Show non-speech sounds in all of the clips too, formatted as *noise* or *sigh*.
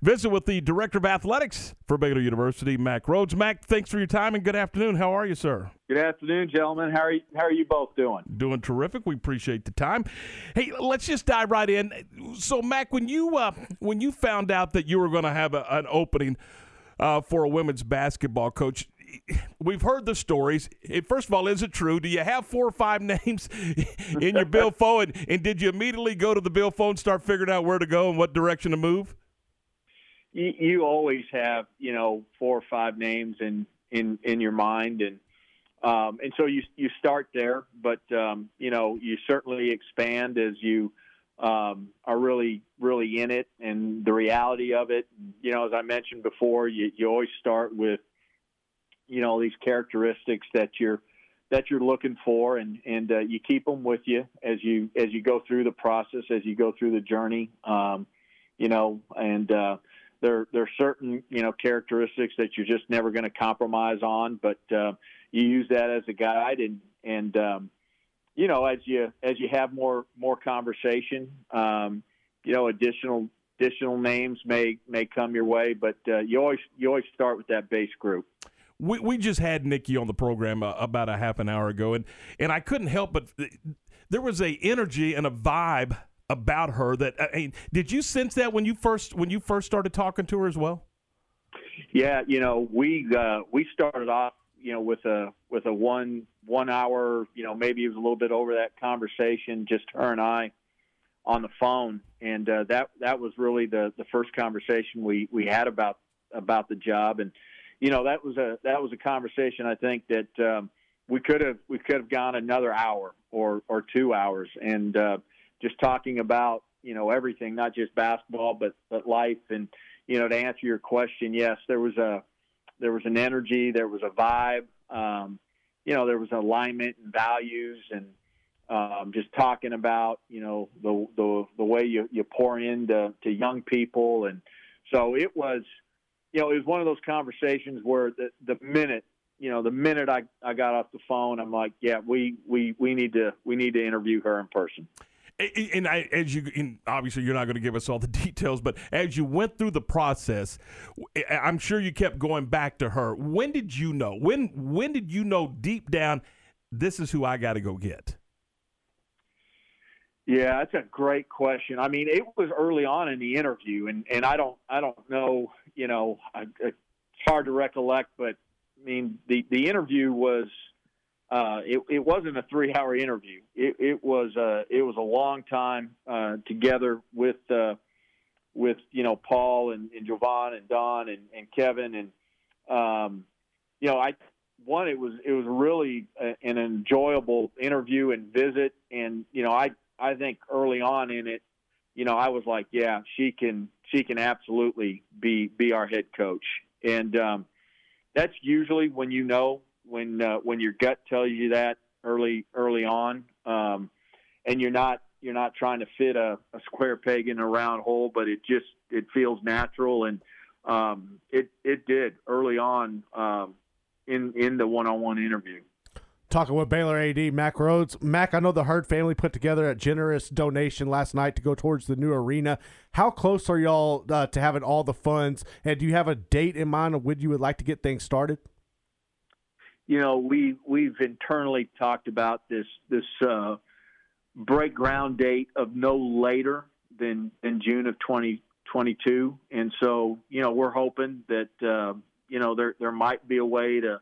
Visit with the Director of Athletics for Baylor University, Mack Rhoades. Mack, thanks for your time and good afternoon. How are you, sir? Good afternoon, gentlemen. How are you, how are you both doing? Doing terrific. We appreciate the time. Hey, let's just dive right in. So, Mack, when you uh, when you found out that you were going to have a, an opening uh, for a women's basketball coach, we've heard the stories. First of all, is it true? Do you have four or five *laughs* names in your *laughs* bill phone? And, and did you immediately go to the bill phone, start figuring out where to go and what direction to move? You, you always have you know four or five names in in in your mind and um, and so you you start there, but um, you know you certainly expand as you um, are really really in it and the reality of it. You know, as I mentioned before, you you always start with you know these characteristics that you're that you're looking for, and and uh, you keep them with you as you as you go through the process, as you go through the journey. Um, you know, and uh, there there are certain you know characteristics that you're just never going to compromise on, but uh, you use that as a guide, and and um, you know as you as you have more more conversation, um, you know additional additional names may may come your way, but uh, you always you always start with that base group. We, we just had Nicki on the program uh, about a half an hour ago, and, and I couldn't help but there was a energy and a vibe about her that I mean, did you sense that when you first when you first started talking to her as well? Yeah, you know, we uh, we started off, you know, with a with a one one hour, you know, maybe it was a little bit over that conversation, just her and I on the phone, and uh, that that was really the the first conversation we we had about about the job, and you know, that was a that was a conversation I think that um, we could have we could have gone another hour or or two hours, and uh, just talking about you know everything, not just basketball, but but life. And you know, to answer your question, yes, there was a there was an energy, there was a vibe. Um, you know, there was alignment and values, and um, just talking about you know the the the way you you pour into to young people, and so it was. You know, it was one of those conversations where the the minute you know, the minute I, I got off the phone, I'm like, yeah, we, we, we need to we need to interview her in person and I, as you, and obviously, you're not going to give us all the *laughs* details, but as you went through the process, I'm sure you kept going back to her. When did you know? When when did you know deep down, this is who I got to go get? Yeah, that's a great question. I mean, it was early on in the interview, and and I don't I don't know, you know, I, it's hard to recollect, but I mean, the the interview was uh, it, it wasn't a three-hour interview. It, it was a it was a long time uh, together with uh, with you know Paul and, and Jovan and Don and, and Kevin. And um, you know I one it was it was really a, an enjoyable interview and visit. And you know I I think early on in it you know I was like yeah she can she can absolutely be be our head coach. And um, that's usually when you know when uh, when your gut tells you that early early on, um, and you're not you're not trying to fit a, a square peg in a round hole, but it just it feels natural, and um, it it did early on um, in in the one on one interview. Talking with Baylor AD Mack Rhoades. Mack, I know the Hurd family put together a generous donation last night to go towards the new arena. How close are y'all uh, to having all the funds? And do you have a date in mind of when you would like to get things started? You know, we we've internally talked about this this uh, break ground date of no later than than June of 2022, and so you know we're hoping that uh, you know there there might be a way to,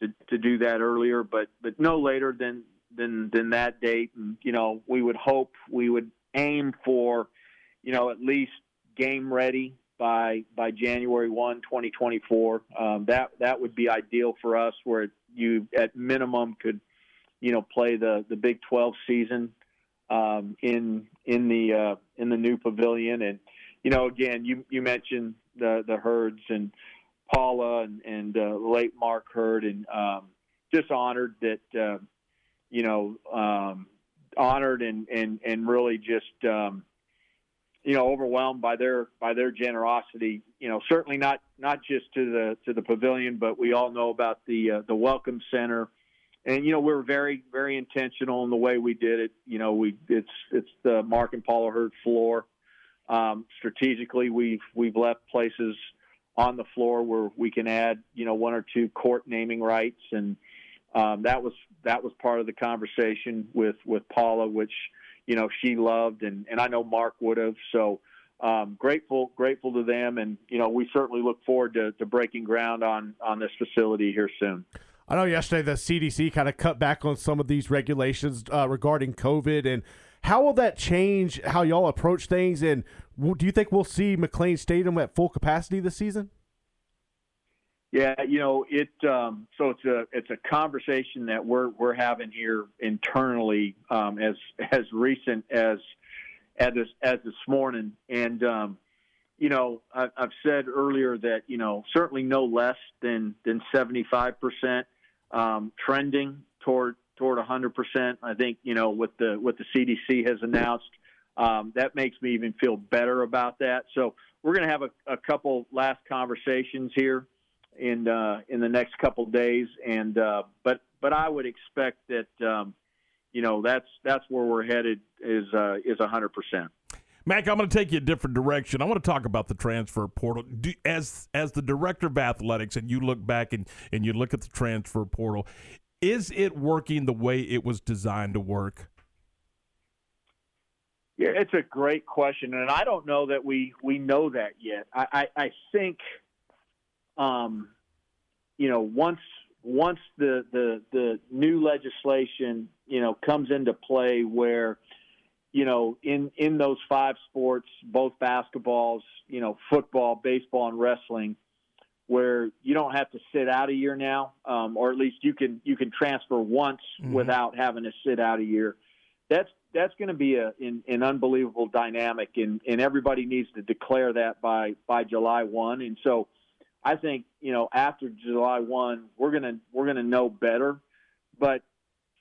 to to do that earlier, but but no later than than than that date, and you know we would hope we would aim for you know at least game ready by by January 1, 2024. Um, that that would be ideal for us, where you at minimum could, you know, play the the Big 12 season um, in in the uh, in the new pavilion. And you know, again, you you mentioned the the Hurds and Paula and and uh, late Mark Hurd, and um, just honored that uh, you know um, honored and and and really just um, you know overwhelmed by their by their generosity. You know, certainly not not just to the to the pavilion, but we all know about the uh, the welcome center. And you know we're very very intentional in the way we did it. You know we it's it's the Mark and Paula Hurd floor um, strategically, we've we've left places on the floor where we can add, you know, one or two court naming rights, and um, that was that was part of the conversation with with Paula, which you know she loved, and and I know Mark would have. So um, grateful grateful to them, and you know we certainly look forward to, to breaking ground on on this facility here soon. I know yesterday the CDC kind of cut back on some of these regulations uh, regarding COVID and how will that change how y'all approach things? And do you think we'll see McLane Stadium at full capacity this season? Yeah, you know it. Um, so it's a it's a conversation that we're we're having here internally um, as as recent as as this as this morning, and um, you know I, I've said earlier that you know certainly no less than than seventy five percent um, trending toward toward 100%. I think you know what the what the CDC has announced um, that makes me even feel better about that. So we're going to have a, a, couple last conversations here in uh, in the next couple days, and uh, but but I would expect that um, you know that's that's where we're headed is uh, is 100%. Mack, I'm going to take you a different direction. I want to talk about the transfer portal. Do, as as the director of athletics, and you look back and, and you look at the transfer portal, is it working the way it was designed to work? Yeah, it's a great question, and I don't know that we we know that yet. I I, I think, um, you know, once once the the the new legislation you know comes into play, where you know in in those five sports, both basketballs, you know, football, baseball, and wrestling where you don't have to sit out a year now, um, or at least you can you can transfer once mm-hmm. without having to sit out a year. That's that's going to be a an, an unbelievable dynamic, and, and everybody needs to declare that by by July one. And so, I think you know after July one, we're gonna we're gonna know better. But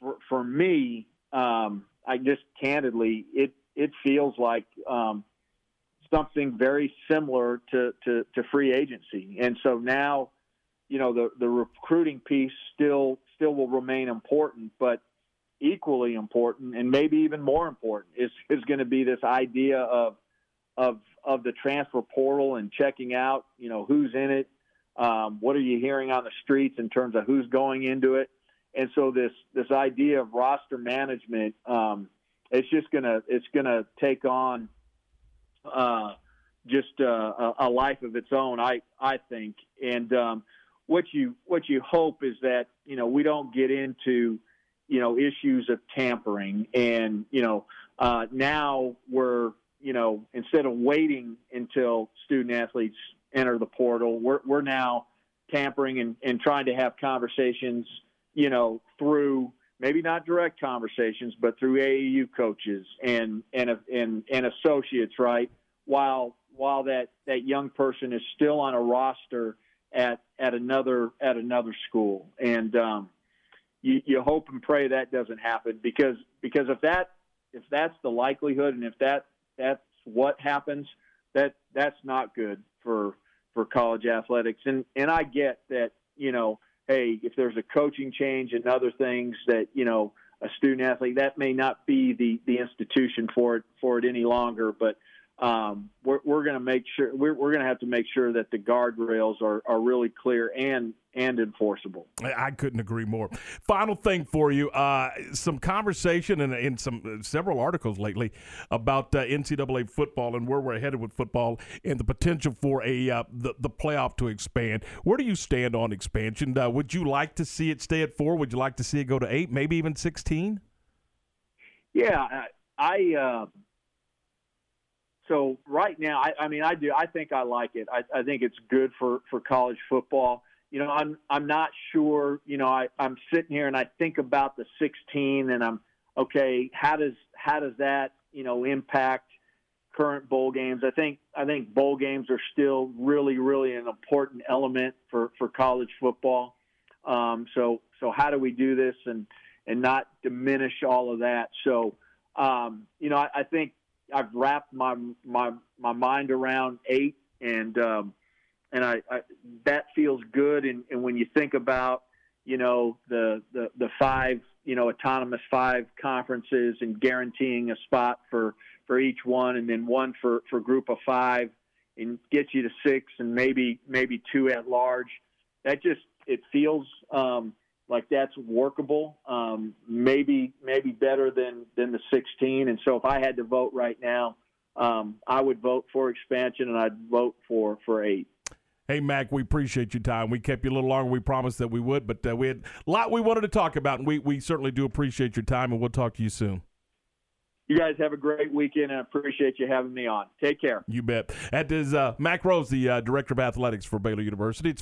for for me, um, I just candidly, it it feels like um, something very similar to, to, to free agency. And so now, you know, the, the recruiting piece still still will remain important, but equally important and maybe even more important is, is going to be this idea of of of the transfer portal and checking out, you know, who's in it, um, what are you hearing on the streets in terms of who's going into it, and so this this idea of roster management, um, it's just gonna it's gonna take on uh, just uh, a life of its own. I I think, and um, what you what you hope is that you know we don't get into you know issues of tampering, and you know uh, now we're you know instead of waiting until student athletes enter the portal, we're we're now tampering and, and trying to have conversations, you know, through maybe not direct conversations, but through AAU coaches and and and, and associates, right? While while that, that young person is still on a roster at at another at another school, and um, you, you hope and pray that doesn't happen because because if that if that's the likelihood and if that that's what happens, that that's not good for for college athletics. And and I get that you know hey, if there's a coaching change and other things that you know a student athlete that may not be the the institution for it for it any longer, but um, we're, we're going to make sure we're, we're going to have to make sure that the guardrails are, are really clear and and enforceable. I couldn't agree more. Final thing for you: uh, some conversation and in, in, some uh, several articles lately about uh, NCAA football and where we're headed with football and the potential for a uh, the the playoff to expand. Where do you stand on expansion? Uh, would you like to see it stay at four? Would you like to see it go to eight, maybe even sixteen? Yeah, I. Uh, so right now, I, I mean, I do. I think I like it. I, I think it's good for for college football you know, I'm I'm not sure. You know, I I'm sitting here and I think about the 16, and I'm okay. How does how does that you know impact current bowl games? I think I think bowl games are still really really an important element for for college football. Um, so so how do we do this and and not diminish all of that? So um, you know, I, I think I've wrapped my my my mind around eight and um, and I, I that feels good. And, and when you think about you know the, the the five you know autonomous five conferences and guaranteeing a spot for for each one, and then one for for group of five, and gets you to six, and maybe maybe two at large. That just it feels um, like that's workable. Um, maybe maybe better than than the 16. And so if I had to vote right now, um, I would vote for expansion, and I'd vote for for eight. Hey, Mack, we appreciate your time. We kept you a little longer. We promised that we would, but uh, we had a lot we wanted to talk about, and we, we certainly do appreciate your time, and we'll talk to you soon. You guys have a great weekend, and I appreciate you having me on. Take care. You bet. That is uh, Mack Rhoades, the uh, Director of Athletics for Baylor University. It's